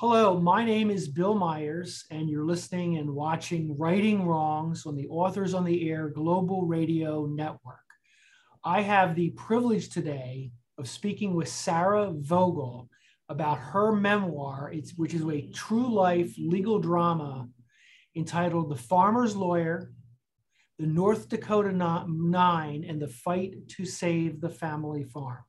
Hello, my name is Bill Myers, and you're listening and watching Writing Wrongs on the Authors on the Air Global Radio Network. I have the privilege today of speaking with Sarah Vogel about her memoir, which is a true life legal drama entitled The Farmer's Lawyer, The North Dakota Nine, and the Fight to Save the Family Farm.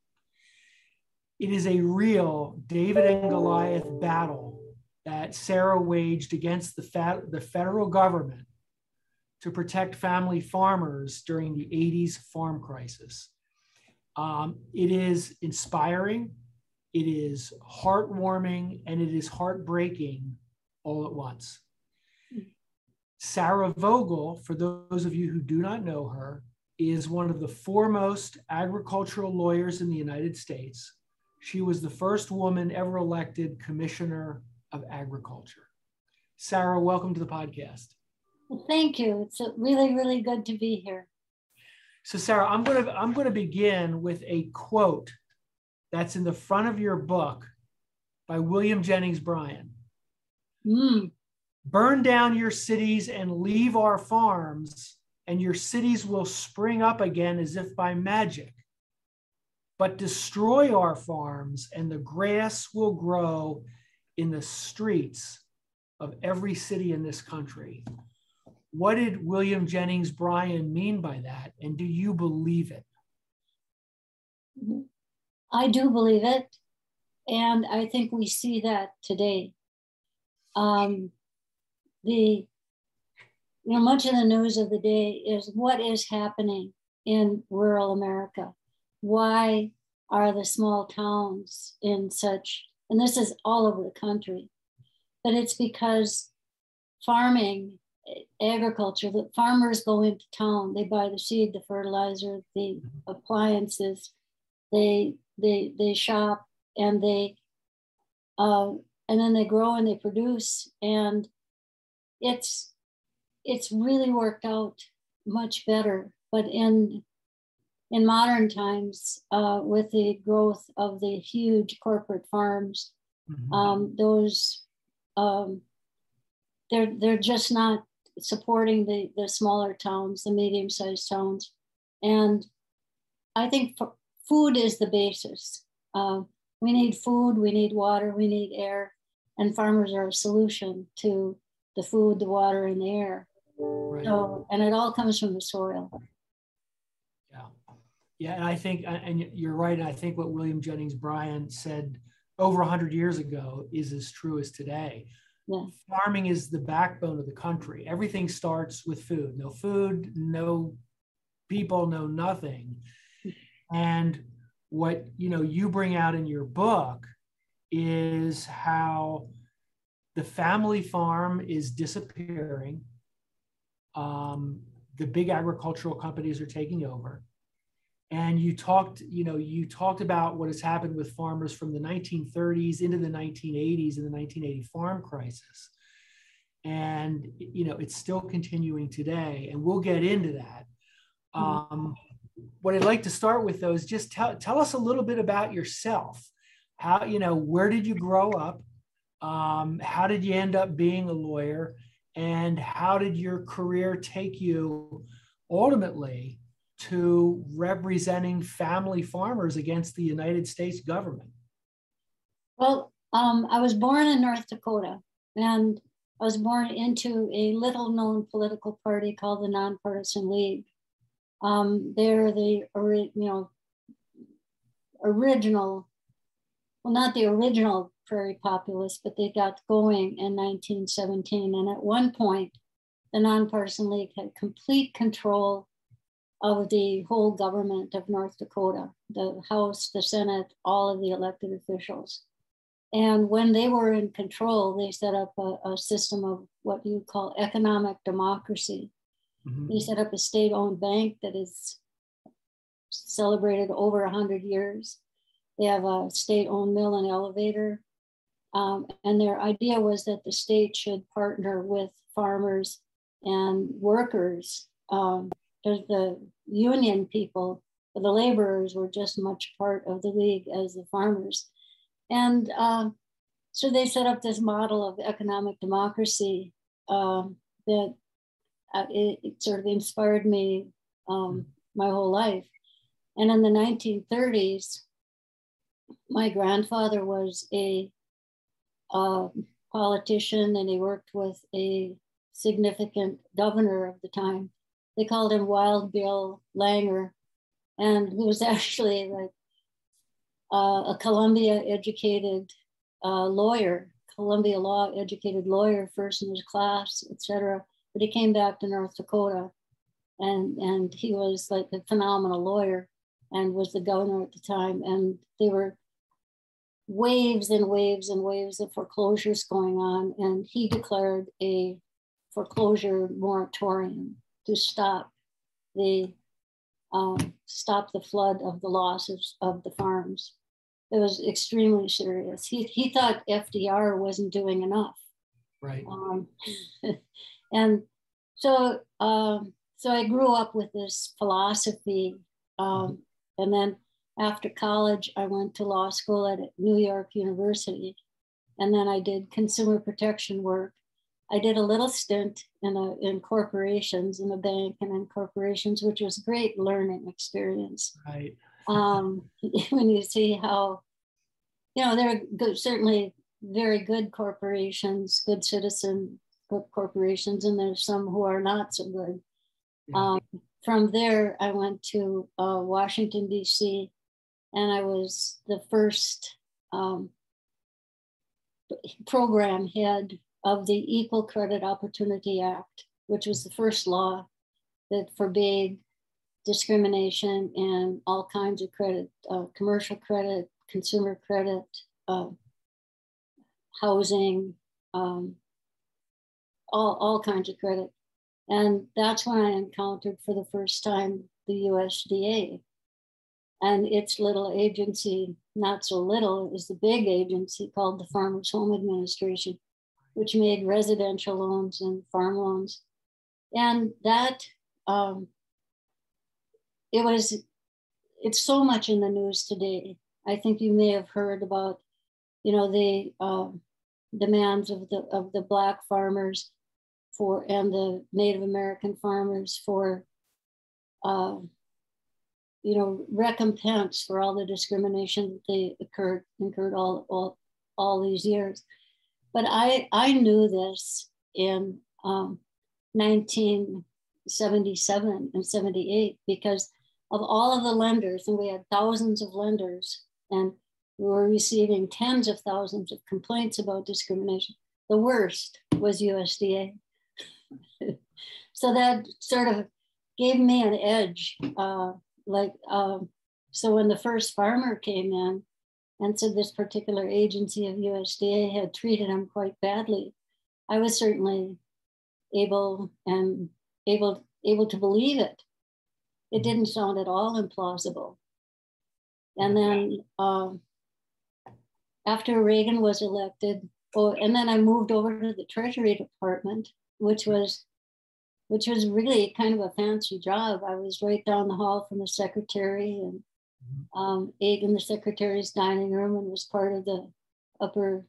It is a real David and Goliath battle that Sarah waged against the, the federal government to protect family farmers during the 80s farm crisis. Um, it is inspiring, it is heartwarming, and it is heartbreaking all at once. Sarah Vogel, for those of you who do not know her, is one of the foremost agricultural lawyers in the United States. She was the first woman ever elected Commissioner of Agriculture. Sarah, welcome to the podcast. Well, thank you. It's really, really good to be here. So, Sarah, I'm going to I'm going to begin with a quote that's in the front of your book by William Jennings Bryan. Mm. Burn down your cities and leave our farms, and your cities will spring up again as if by magic but destroy our farms, and the grass will grow in the streets of every city in this country. What did William Jennings Bryan mean by that? And do you believe it? I do believe it. And I think we see that today. Um, the you know, much of the news of the day is what is happening in rural America why are the small towns in such, and this is all over the country, but it's because farming, agriculture, the farmers go into town, they buy the seed, the fertilizer, the appliances, they they they shop and they uh, and then they grow and they produce and it's it's really worked out much better but in in modern times, uh, with the growth of the huge corporate farms, mm-hmm. um, those um, they're they're just not supporting the the smaller towns, the medium sized towns, and I think food is the basis. Uh, we need food, we need water, we need air, and farmers are a solution to the food, the water, and the air. Right. So, and it all comes from the soil. Yeah, and I think, and you're right. And I think what William Jennings Bryan said over 100 years ago is as true as today. Yeah. Farming is the backbone of the country. Everything starts with food. No food, no people, no nothing. And what you know you bring out in your book is how the family farm is disappearing. Um, the big agricultural companies are taking over and you talked you know you talked about what has happened with farmers from the 1930s into the 1980s and the 1980 farm crisis. And you know it's still continuing today and we'll get into that. Mm-hmm. um, what i'd like to start with though is just tell, tell us a little bit about yourself. How you know where did you grow up? Um, how did you end up being a lawyer? And how did your career take you ultimately to representing family farmers against the United States government? Well, um, I was born in North Dakota, and I was born into a little known political party called the Nonpartisan League. Um, they're the you know original, well, not the original prairie populists, but they got going in 1917. And at one point, the Nonpartisan League had complete control of the whole government of North Dakota, the House, the Senate, all of the elected officials. And when they were in control, they set up a, a system of what you call economic democracy. Mm-hmm. They set up a state owned bank that is celebrated over 100 years. They have a state owned mill and elevator. Um, and their idea was that the state should partner with farmers and workers um, the union people, the laborers were just much part of the league as the farmers. And uh, so they set up this model of economic democracy um, that uh, it, it, sort of inspired me um, my whole life. And in the 1930s, my grandfather was a uh, politician and he worked with a significant governor of the time. They called him Wild Bill Langer. And he was actually like uh, a Columbia educated uh, lawyer, Columbia law educated lawyer, first in his class, etc. But he came back to North Dakota and, and he was like a phenomenal lawyer and was the governor at the time. And they were waves and waves and waves of foreclosures going on. And he declared a foreclosure moratorium to stop the um, stop the flood of the losses of the farms. It was extremely serious. He, he thought FDR wasn't doing enough. Right. Um, and so um, so I grew up with this philosophy. Um, and then after college, I went to law school at New York University. And then I did consumer protection work. I did a little stint in, a, in corporations, in a bank and in corporations, which was a great learning experience. Right. um, when you see how, you know, there are good, certainly very good corporations, good citizen good corporations, and there's some who are not so good. Um, from there, I went to uh, Washington, D.C., and I was the first um, program head of the Equal Credit Opportunity Act, which was the first law that forbade discrimination in all kinds of credit, uh, commercial credit, consumer credit, uh, housing, um, all, all kinds of credit. And that's when I encountered for the first time the USDA and its little agency, not so little, is the big agency called the Farmers Home Administration, which made residential loans and farm loans. And that, um, it was, it's so much in the news today. I think you may have heard about, you know, the uh, demands of the of the black farmers for and the Native American farmers for, uh, you know, recompense for all the discrimination that they occurred incurred all all all these years. But I I knew this in um, 1977 and 78 because of all of the lenders, and we had thousands of lenders, and we were receiving tens of thousands of complaints about discrimination. The worst was USDA so that sort of gave me an edge. Uh, like, um, so when the first farmer came in and said this particular agency of USDA had treated him quite badly, I was certainly able and able able to believe it. It didn't sound at all implausible. And then uh, after Reagan was elected, oh, and then I moved over to the Treasury Department which was which was really kind of a fancy job. I was right down the hall from the secretary and um, ate in the secretary's dining room and was part of the upper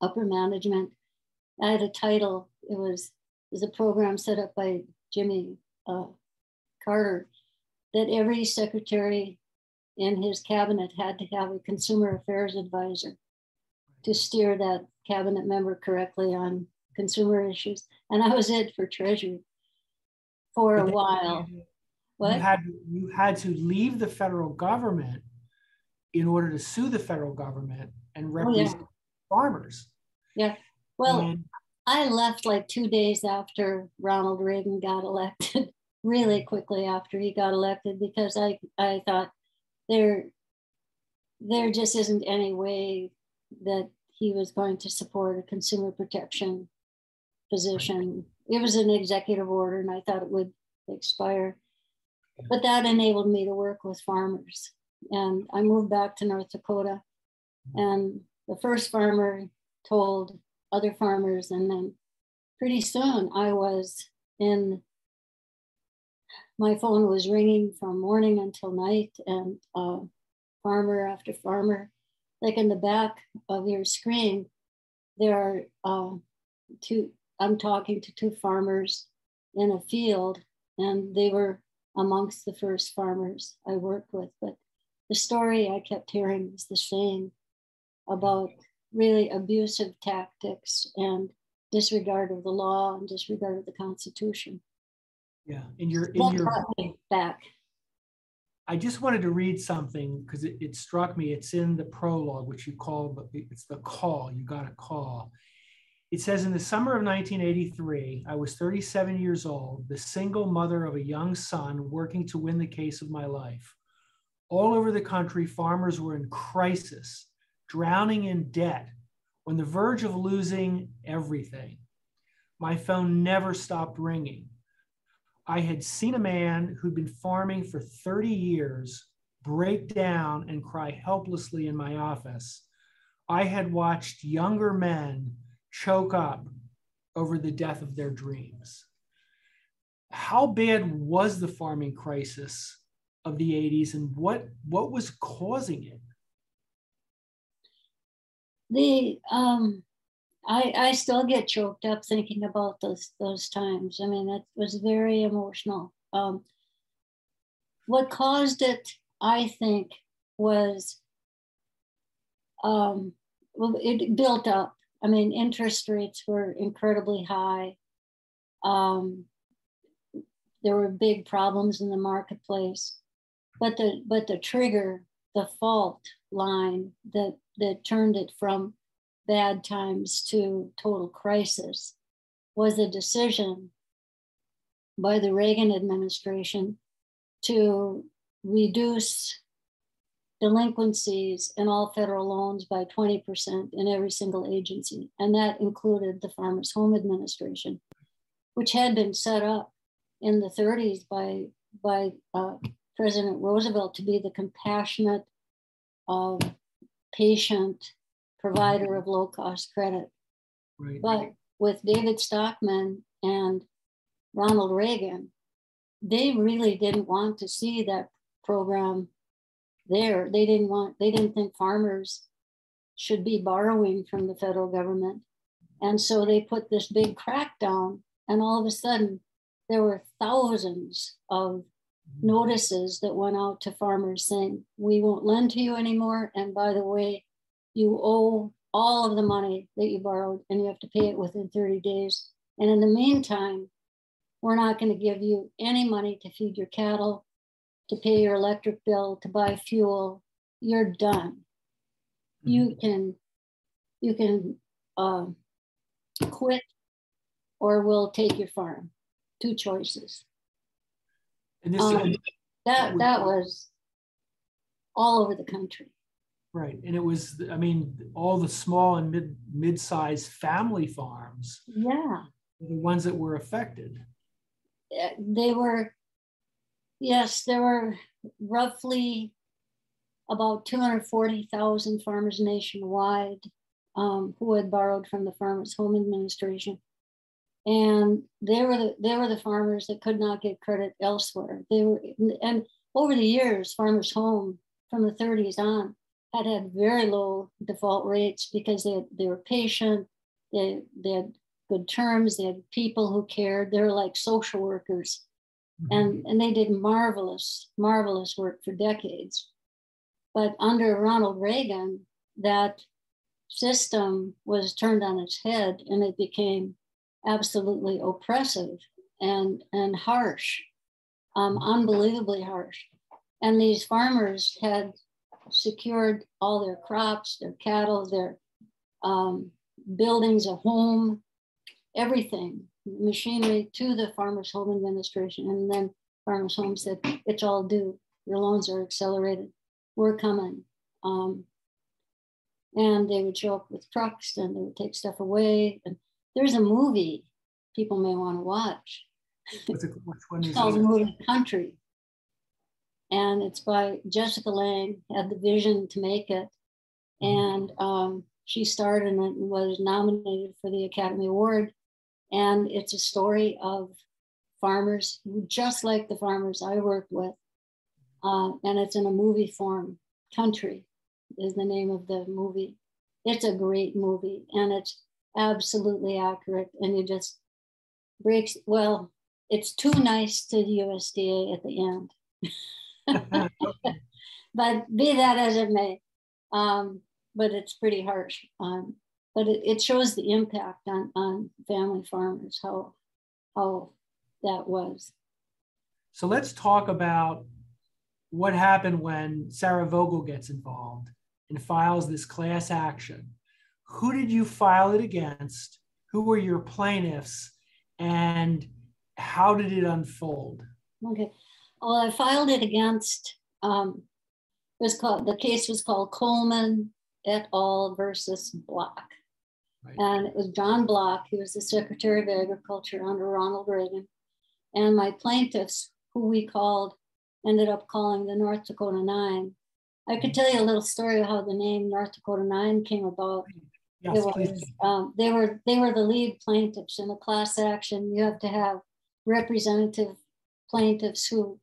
upper management. I had a title. It was it was a program set up by Jimmy uh, Carter that every secretary in his cabinet had to have a consumer affairs advisor to steer that cabinet member correctly on consumer issues, and I was it for Treasury for a while. You, what? You had you had to leave the federal government in order to sue the federal government and represent oh, yeah. farmers. Yeah. Well, and, I left like two days after Ronald Reagan got elected, really quickly after he got elected, because I, I thought there, there just isn't any way that he was going to support a consumer protection position. It was an executive order, and I thought it would expire. But that enabled me to work with farmers. And I moved back to North Dakota. And the first farmer told other farmers, and then pretty soon I was in my phone was ringing from morning until night, and uh, farmer after farmer like in the back of your screen, there are uh, two, I'm talking to two farmers in a field, and they were amongst the first farmers I worked with. But the story I kept hearing was the same about really abusive tactics and disregard of the law and disregard of the Constitution. Yeah, in your in your back. I just wanted to read something because it, it, struck me. It's in the prologue, which you call, but it's the call. You got a call. It says in the summer of 1983, I was 37 years old, the single mother of a young son working to win the case of my life. All over the country, farmers were in crisis, drowning in debt, on the verge of losing everything. My phone never stopped ringing. I had seen a man who'd been farming for 30 years break down and cry helplessly in my office. I had watched younger men choke up over the death of their dreams. How bad was the farming crisis of the 80s and what, what was causing it? The um, I, I still get choked up thinking about those those times. I mean, it was very emotional. Um, what caused it, I think, was um, well, it built up. I mean, interest rates were incredibly high. Um, there were big problems in the marketplace, but the but the trigger, the fault line that that turned it from bad times to total crisis was a decision by the Reagan administration to reduce delinquencies in all federal loans by 20% in every single agency. And that included the Farmers Home Administration, which had been set up in the 30s by, by uh, President Roosevelt to be the compassionate, uh, patient provider of low cost credit. Right. But with David Stockman and Ronald Reagan, they really didn't want to see that program there. They didn't want, they didn't think farmers should be borrowing from the federal government. And so they put this big crackdown, and all of a sudden, there were thousands of notices that went out to farmers saying, We won't lend to you anymore. And by the way, you owe all of the money that you borrowed and you have to pay it within 30 days. And in the meantime, we're not going to give you any money to feed your cattle, to pay your electric bill, to buy fuel. You're done. Mm-hmm. You can you can uh, quit or we'll take your farm. Two choices. And this, um, that that was all over the country. Right, and it was I mean all the small and mid mid-sized family farms. Yeah, the ones that were affected. They were, yes, there were roughly about 240,000 farmers nationwide um, who had borrowed from the Farmers Home Administration and they were the they were the farmers that could not get credit elsewhere. They were and over the years, Farmers Home from the 30s on had had very low default rates because they they were patient, they they had good terms, they had people who cared. They were like social workers. And and they did marvelous marvelous work for decades. But under Ronald Reagan, that system was turned on its head, and it became absolutely oppressive and, and harsh, um, unbelievably harsh. And these farmers had secured all their crops, their cattle, their um, buildings, a home, everything, machinery to the Farmers Home Administration. And then Farmers Home said, it's all due. Your loans are accelerated. We're coming. Um, and they would show up with trucks and they would take stuff away. And there's a movie people may want to watch. Which one is it's called Moving Country. And it's by Jessica Lange, had the vision to make it. Mm-hmm. And um, she starred in it and was nominated for the Academy Award. And it's a story of farmers, just like the farmers I worked with. Uh, and it's in a movie form, country. is the name of the movie. It's a great movie and it's absolutely accurate. And it just breaks, well, it's too nice to the USDA at the end. but be that as it may, um, but it's pretty harsh. Um, but it, it shows the impact on, on family farmers, how, how that was. So let's talk about what happened when Sarah Vogel gets involved and files this class action. Who did you file it against? Who were your plaintiffs? And how did it unfold? Okay. Well, I filed it against, um, it was called, the case was called Coleman et al. versus Block. Right. And it was John Block, he was the Secretary of Agriculture under Ronald Reagan. And my plaintiffs, who we called, ended up calling the North Dakota Nine. I could tell you a little story of how the name North Dakota Nine came about. Yes, was, um, they were they were the lead plaintiffs in a class action. You have to have representative plaintiffs who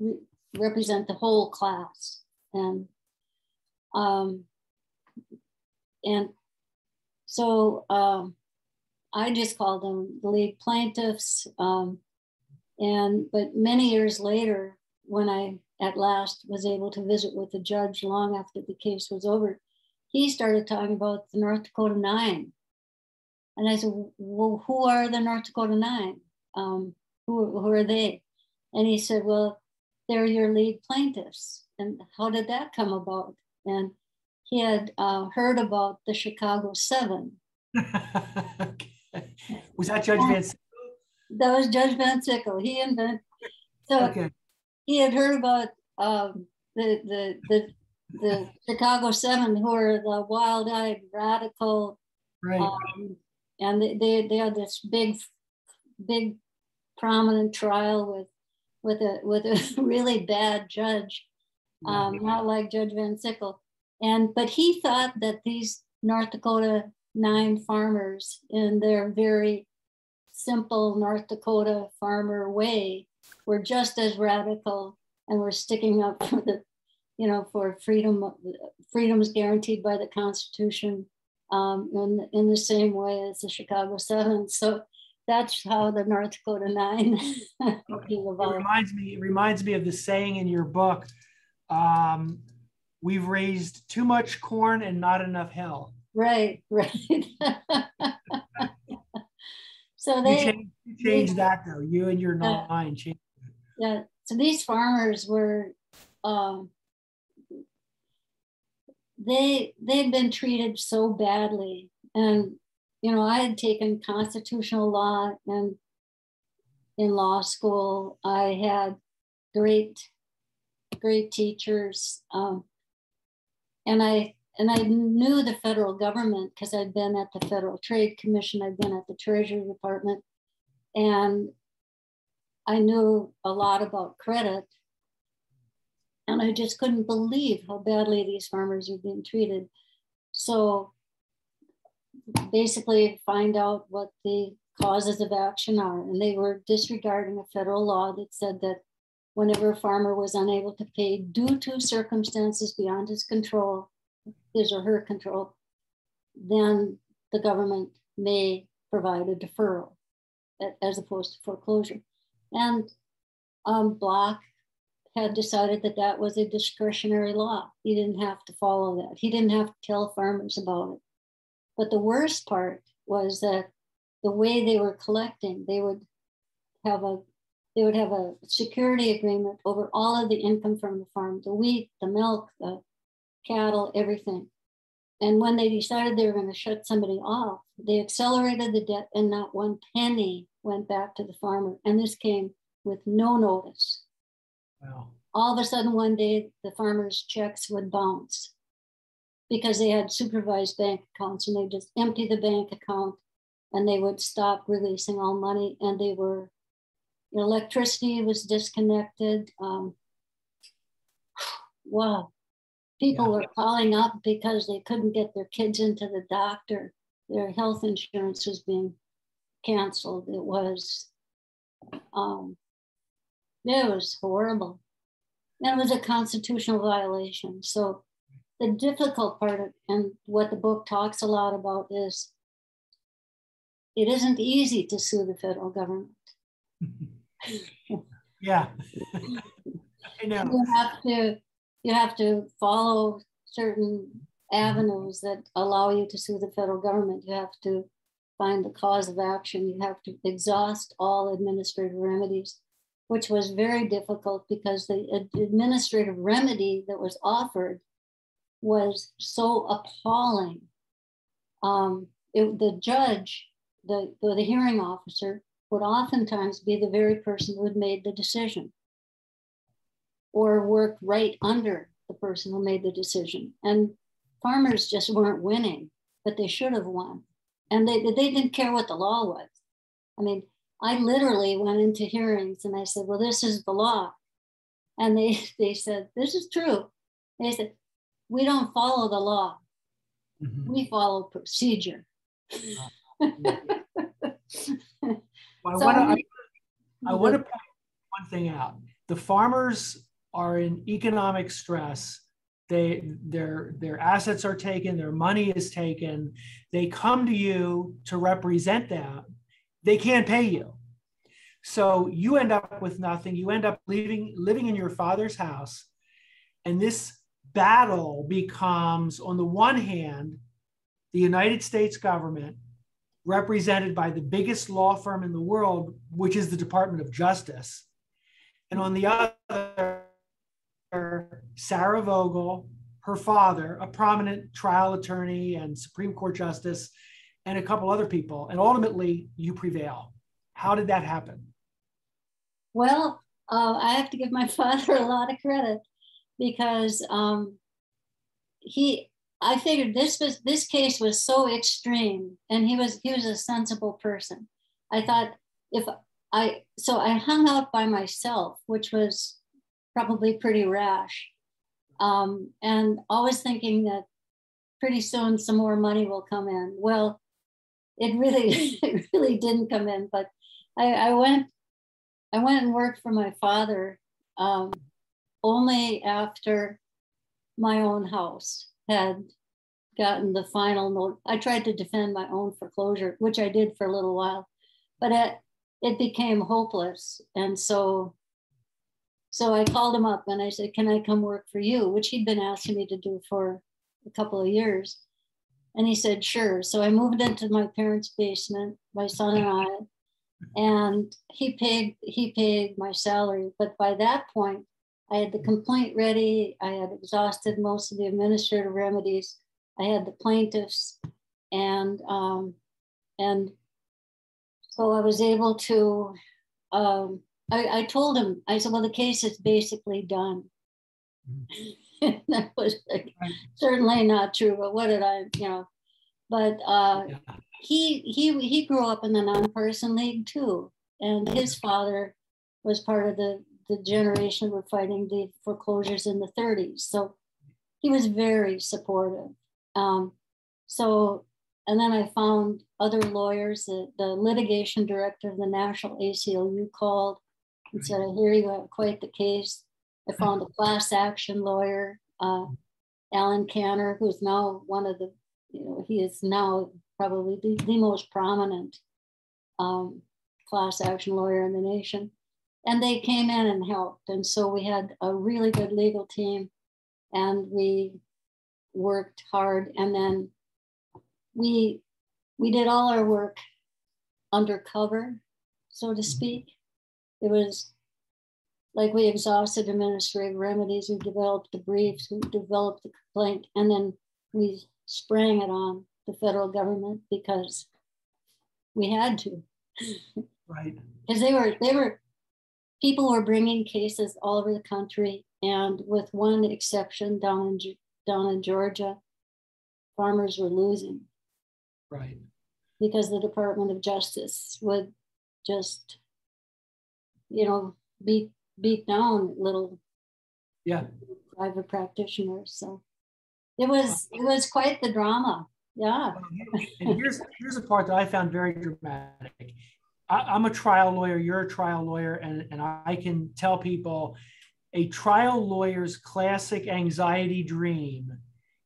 re- represent the whole class, and um, and so um, I just called them the lead plaintiffs. Um, and but many years later, when I at last was able to visit with the judge long after the case was over, he started talking about the North Dakota Nine. And I said, Well, who are the North Dakota Nine? Um, who, who are they? And he said, Well, they're your lead plaintiffs. And how did that come about? And he had uh, heard about the Chicago Seven. okay. Was that Judge Van Sickle? That was Judge Van Sickle. He invented. So okay. he had heard about um, the, the, the the Chicago Seven, who are the wild-eyed radical, right? Um, and they, they they had this big, big, prominent trial with with a with a really bad judge, um, not like Judge Van Sickle, and but he thought that these North Dakota nine farmers, in their very simple North Dakota farmer way, were just as radical and were sticking up for the you know, for freedom, freedoms guaranteed by the Constitution um, in, in the same way as the Chicago Seven. So that's how the North Dakota Nine. It reminds me, it reminds me of the saying in your book, um, we've raised too much corn and not enough hell. Right, right. so they you changed, you changed they, that though. You and your uh, nine changed. Yeah. So these farmers were um, they they've been treated so badly and you know i had taken constitutional law and in law school i had great great teachers um, and i and i knew the federal government because i'd been at the federal trade commission i'd been at the treasury department and i knew a lot about credit and I just couldn't believe how badly these farmers are being treated. So basically, find out what the causes of action are. And they were disregarding a federal law that said that whenever a farmer was unable to pay due to circumstances beyond his control, his or her control, then the government may provide a deferral as opposed to foreclosure. And um, Block had decided that that was a discretionary law. He didn't have to follow that. He didn't have to tell farmers about it. But the worst part was that the way they were collecting, they would have a they would have a security agreement over all of the income from the farm, the wheat, the milk, the cattle, everything. And when they decided they were going to shut somebody off, they accelerated the debt and not one penny went back to the farmer. And this came with no notice. Wow. All of a sudden, one day, the farmers' checks would bounce because they had supervised bank accounts and they just empty the bank account and they would stop releasing all money and they were electricity was disconnected um, wow people yeah. were calling up because they couldn't get their kids into the doctor their health insurance was being canceled it was um, it was horrible. And it was a constitutional violation. So the difficult part, and what the book talks a lot about, is it isn't easy to sue the federal government. yeah. I know. You have to you have to follow certain avenues that allow you to sue the federal government. You have to find the cause of action. You have to exhaust all administrative remedies, which was very difficult because the administrative remedy that was offered was so appalling. Um, it, the judge, the, the, the hearing officer, would oftentimes be the very person who had made the decision or worked right under the person who made the decision. And farmers just weren't winning, but they should have won. And they, they didn't care what the law was. I mean, I literally went into hearings and I said, well, this is the law. And they, they said, this is true. They said, we don't follow the law. Mm-hmm. We follow procedure. well, I want to I, I want to point one thing out. The farmers are in economic stress. They their their assets are taken their money is taken. They come to you to represent them. They can't pay you. So you end up with nothing. You end up living living in your father's house. And this battle becomes on the one hand the united states government represented by the biggest law firm in the world which is the department of justice and on the other Sarah Vogel, her father, a prominent trial attorney and Supreme Court justice, and a couple other people. And ultimately, you prevail. How did that happen? Well, uh, I have to give my father a lot of credit because um, he. I figured this was this case was so extreme, and he was he was a sensible person. I thought if I so I hung out by myself, which was probably pretty rash. Um, and always thinking that pretty soon some more money will come in. Well, it really, it really didn't come in, but I, I went, I went and worked for my father um, only after my own house had gotten the final note. I tried to defend my own foreclosure, which I did for a little while, but it, it became hopeless. And so so I called him up and I said, Can I come work for you? Which he'd been asking me to do for a couple of years. And he said, Sure. So I moved into my parents' basement, my son and I, and he paid he paid my salary. But by that point, I had the complaint ready. I had exhausted most of the administrative remedies. I had the plaintiffs, and um, and so I was able to um, I, I told him, I said, well, the case is basically done. Mm-hmm. that was like, certainly not true, but what did I, you know, but uh, yeah. he, he, he grew up in the nonpartisan league too. And his father was part of the, the generation were fighting the foreclosures in the 30s. So he was very supportive. Um, so, and then I found other lawyers, the, the litigation director of the National ACLU called and said, I hear you have quite the case. I found a class action lawyer, uh, Allan Kanner, who's now one of the, you know, he is now probably the, the most prominent um, class action lawyer in the nation. And they came in and helped. And so we had a really good legal team and we worked hard. And then we we did all our work undercover, so to mm-hmm. speak. It was like we exhausted administrative remedies, we developed the briefs, we developed the complaint, and then we sprang it on the federal government because we had to. Right. Because they were they were people were bringing cases all over the country, and with one exception, down in down in Georgia, farmers were losing. Right. Because the Department of Justice would just you know, beat beat down little yeah private practitioners. So it was it was quite the drama. Yeah. and here's here's a part that I found very dramatic. I, am a trial lawyer, you're a trial lawyer, and, and I can tell people a trial lawyer's classic anxiety dream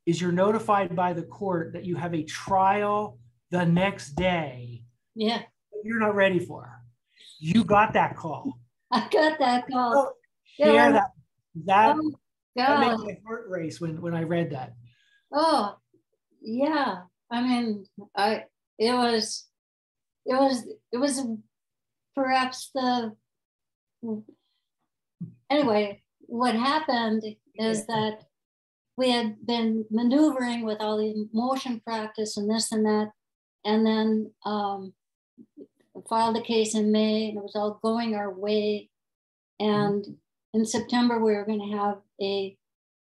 is you're notified by the court that you have a trial the next day. Yeah. You're not ready for. You got that call. I got that call. Yeah. that that, Oh, that made my heart race when when I read that. Oh, yeah. I mean, I it was it was it was perhaps the anyway, what happened is that we had been maneuvering with all the motion practice and this and that, and then um, filed a case in May, and it was all going our way. And in September, we were going to have a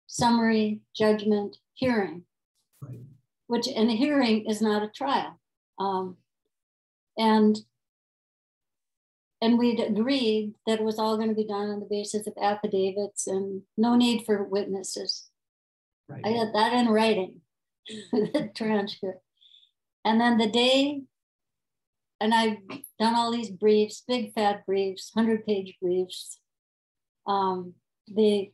summary judgment hearing, Right. which and a hearing is not a trial. Um, and and we'd agreed that it was all going to be done on the basis of affidavits and no need for witnesses. Right. I got that in writing, the transcript. And then the day, and I've done all these briefs, big fat briefs, 100 page briefs. Um, the,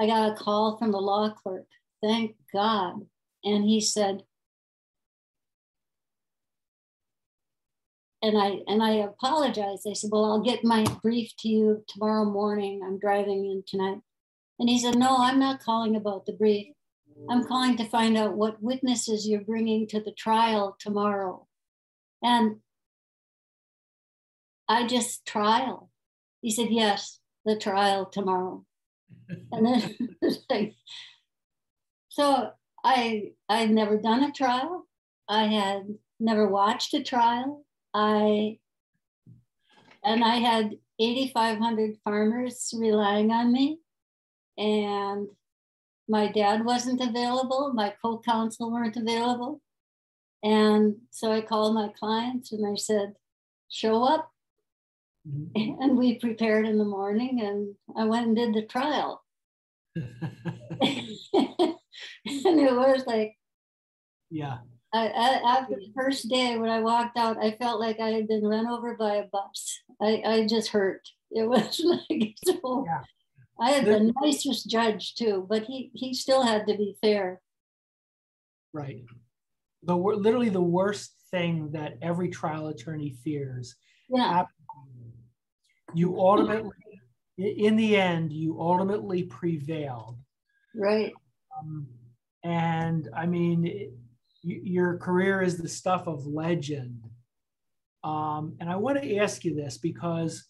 I got a call from the law clerk, thank God. And he said, and I and I apologized. I said, "Well, I'll get my brief to you tomorrow morning. I'm driving in tonight." And he said, "No, I'm not calling about the brief. I'm calling to find out what witnesses you're bringing to the trial tomorrow." And I just trial. He said, "Yes, the trial tomorrow." And then so I I'd never done a trial. I had never watched a trial. I and I had 8,500 farmers relying on me, and my dad wasn't available. My co-counsel weren't available, and so I called my clients and I said, "Show up." Mhm. And we prepared in the morning, and I went and did the trial. and it was like yeah. I, I, after the first day when I walked out, I felt like I had been run over by a bus. I, I just hurt. It was like so. Yeah. I had the nicest judge too, but he he still had to be fair. Right. The literally the worst thing that every trial attorney fears. Yeah, You ultimately, in the end, you ultimately prevailed. right. Um, and I mean, it, your career is the stuff of legend. Um, and I want to ask you this because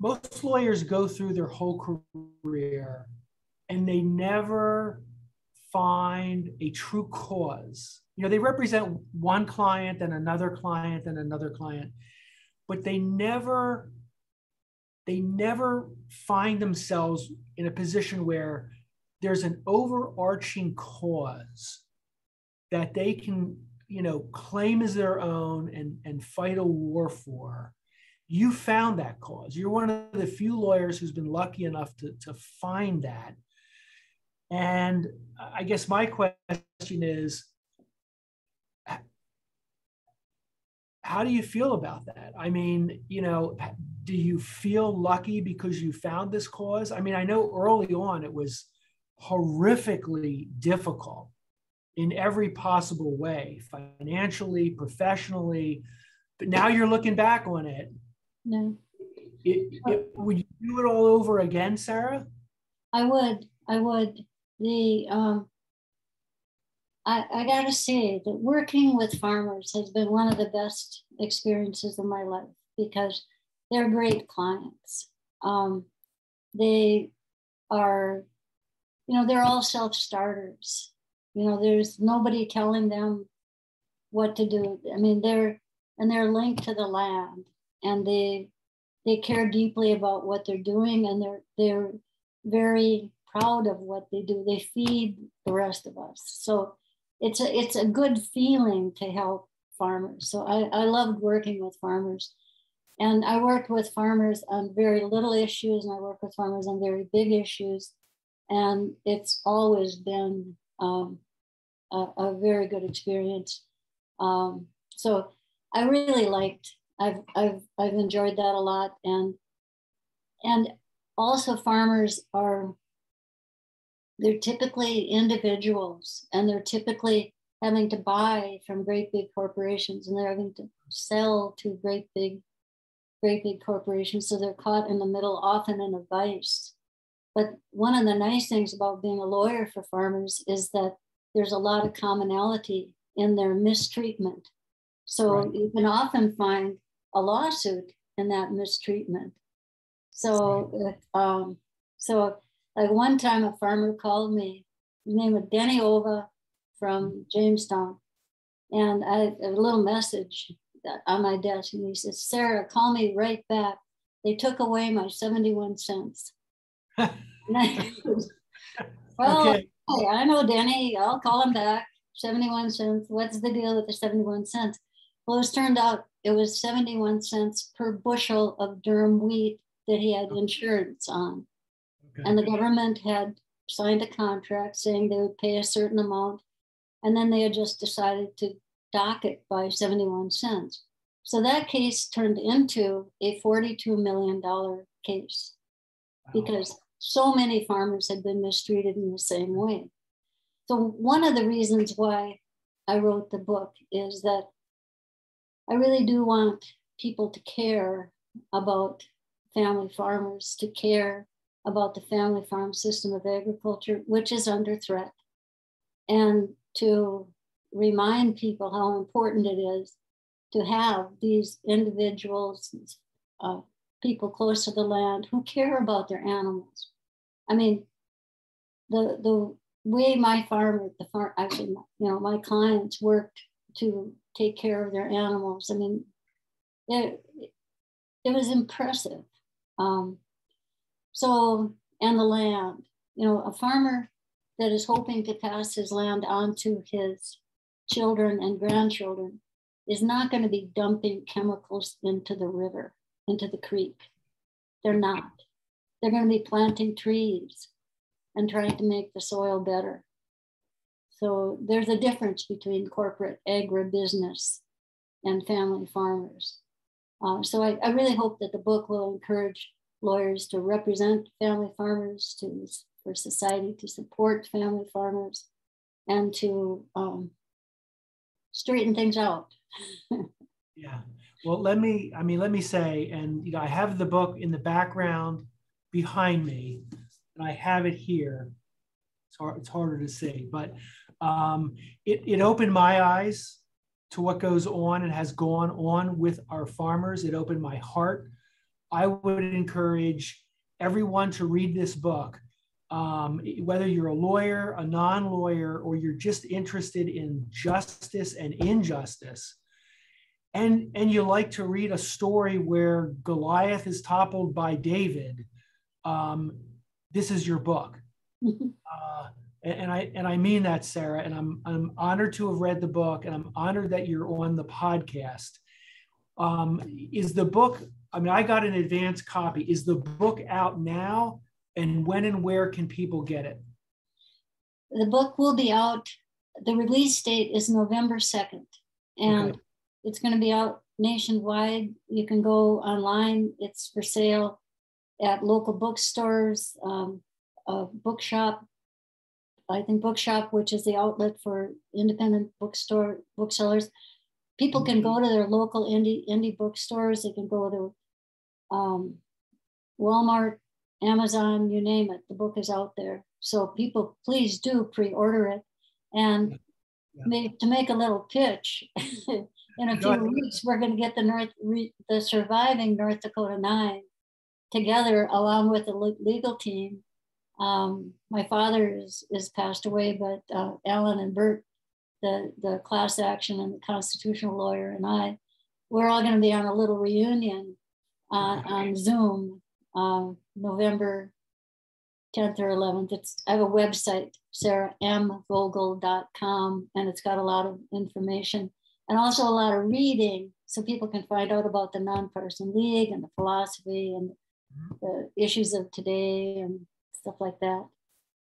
most lawyers go through their whole career and they never find a true cause. You know, they represent one client and another client and another client, but they never they never find themselves in a position where there's an overarching cause that they can you know claim as their own and and fight a war for you found that cause. You're one of the few lawyers who's been lucky enough to, to find that. And i guess my question is how do you feel about that? I mean you know do you feel lucky because you found this cause? I mean i know early on it was horrifically difficult in every possible way financially professionally but now you're looking back on it, No, it, it would you do it all over again sarah I would. I would. The um, I, I gotta say that working with farmers has been one of the best experiences of my life because they're great clients. Um, they are, you know, they're all self-starters. You know, there's nobody telling them what to do. I mean, they're and they're linked to the land and they they care deeply about what they're doing and they're they're very proud of what they do. They feed the rest of us. So it's a it's a good feeling to help farmers. So I, I loved working with farmers. And I worked with farmers on very little issues, and I work with farmers on very big issues. And it's always been um, a, a very good experience. Um, so I really liked. I've I've I've enjoyed that a lot, and and also farmers are they're typically individuals and they're typically having to buy from great big corporations and they're having to sell to great big great big corporations so they're caught in the middle often in a vice but one of the nice things about being a lawyer for farmers is that there's a lot of commonality in their mistreatment so right. you can often find a lawsuit in that mistreatment so um, so like one time a farmer called me his name was denny ova from Jamestown. And I a little message on my desk, and he says, Sarah, call me right back. They took away my 71 cents. I, well, okay. I know Denny, I'll call him back. 71 cents. What's the deal with the 71 cents? Well, it turned out it was 71 cents per bushel of durum wheat that he had insurance on. Okay. And the government had signed a contract saying they would pay a certain amount and then they had just decided to dock it by 71 cents. So that case turned into a $42 million case because so many farmers had been mistreated in the same way. So, one of the reasons why I wrote the book is that I really do want people to care about family farmers, to care about the family farm system of agriculture, which is under threat. And to remind people how important it is to have these individuals, uh, people close to the land who care about their animals. I mean, the the way my farmer, the farm, actually, you know, my clients worked to take care of their animals. I mean, it it was impressive. Um, so, and the land, you know, a farmer that is hoping to pass his land on to his children and grandchildren is not going to be dumping chemicals into the river, into the creek. They're not. They're going to be planting trees and trying to make the soil better. So there's a difference between corporate agribusiness and family farmers. Uh, so I, I really hope that the book will encourage lawyers to represent family farmers, to for society to support family farmers and to um, straighten things out. yeah. Well, let me, I mean, let me say, and you know, I have the book in the background behind me, and I have it here. It's hard, it's harder to see, but um, it, it opened my eyes to what goes on and has gone on with our farmers. It opened my heart. I would encourage everyone to read this book um, whether you're a lawyer, a non lawyer, or you're just interested in justice and injustice, and, and you like to read a story where Goliath is toppled by David, um, this is your book. uh, and I and I mean that, Sarah. And I'm I'm honored to have read the book, and I'm honored that you're on the podcast. Um, is the book? I mean, I got an advance copy. Is the book out now? and when and where can people get it? The book will be out. The release date is November 2nd, and okay. it's going to be out nationwide. You can go online, it's for sale at local bookstores, um, a bookshop. I think Bookshop, which is the outlet for independent bookstore booksellers, people can go to their local indie indie bookstores. They can go to um, Walmart, Amazon, you name it. The book is out there. So people, please do pre-order it. And yeah. to make a little pitch, in a few weeks, we're going to get the North, the surviving North Dakota Nine together along with the legal team. Um, my father is, is passed away, but uh, Allan and Bert, the, the class action and the constitutional lawyer, and I, we're all going to be on a little reunion uh, on Zoom uh, November 10th or 11th. It's, I have a website, sarahmvogel.com, and it's got a lot of information and also a lot of reading so people can find out about the Nonpartisan League and the philosophy and the issues of today and stuff like that.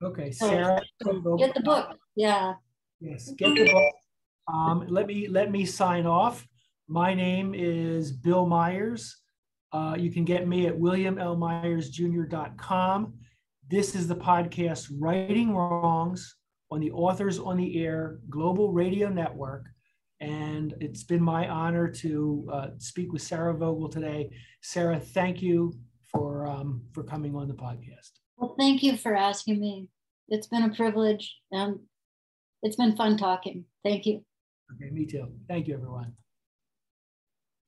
Okay, Sarah. So get the book. Yeah. Yes, get the book. Um, let me let me sign off. My name is Bill Myers. Uh, you can get me at williamlmyersjr.com. This is the podcast Writing Wrongs on the Authors on the Air Global Radio Network. And it's been my honor to uh, speak with Sarah Vogel today. Sarah, thank you for, um, for coming on the podcast. Well, thank you for asking me. It's been a privilege and it's been fun talking. Thank you. Okay, me too. Thank you, everyone.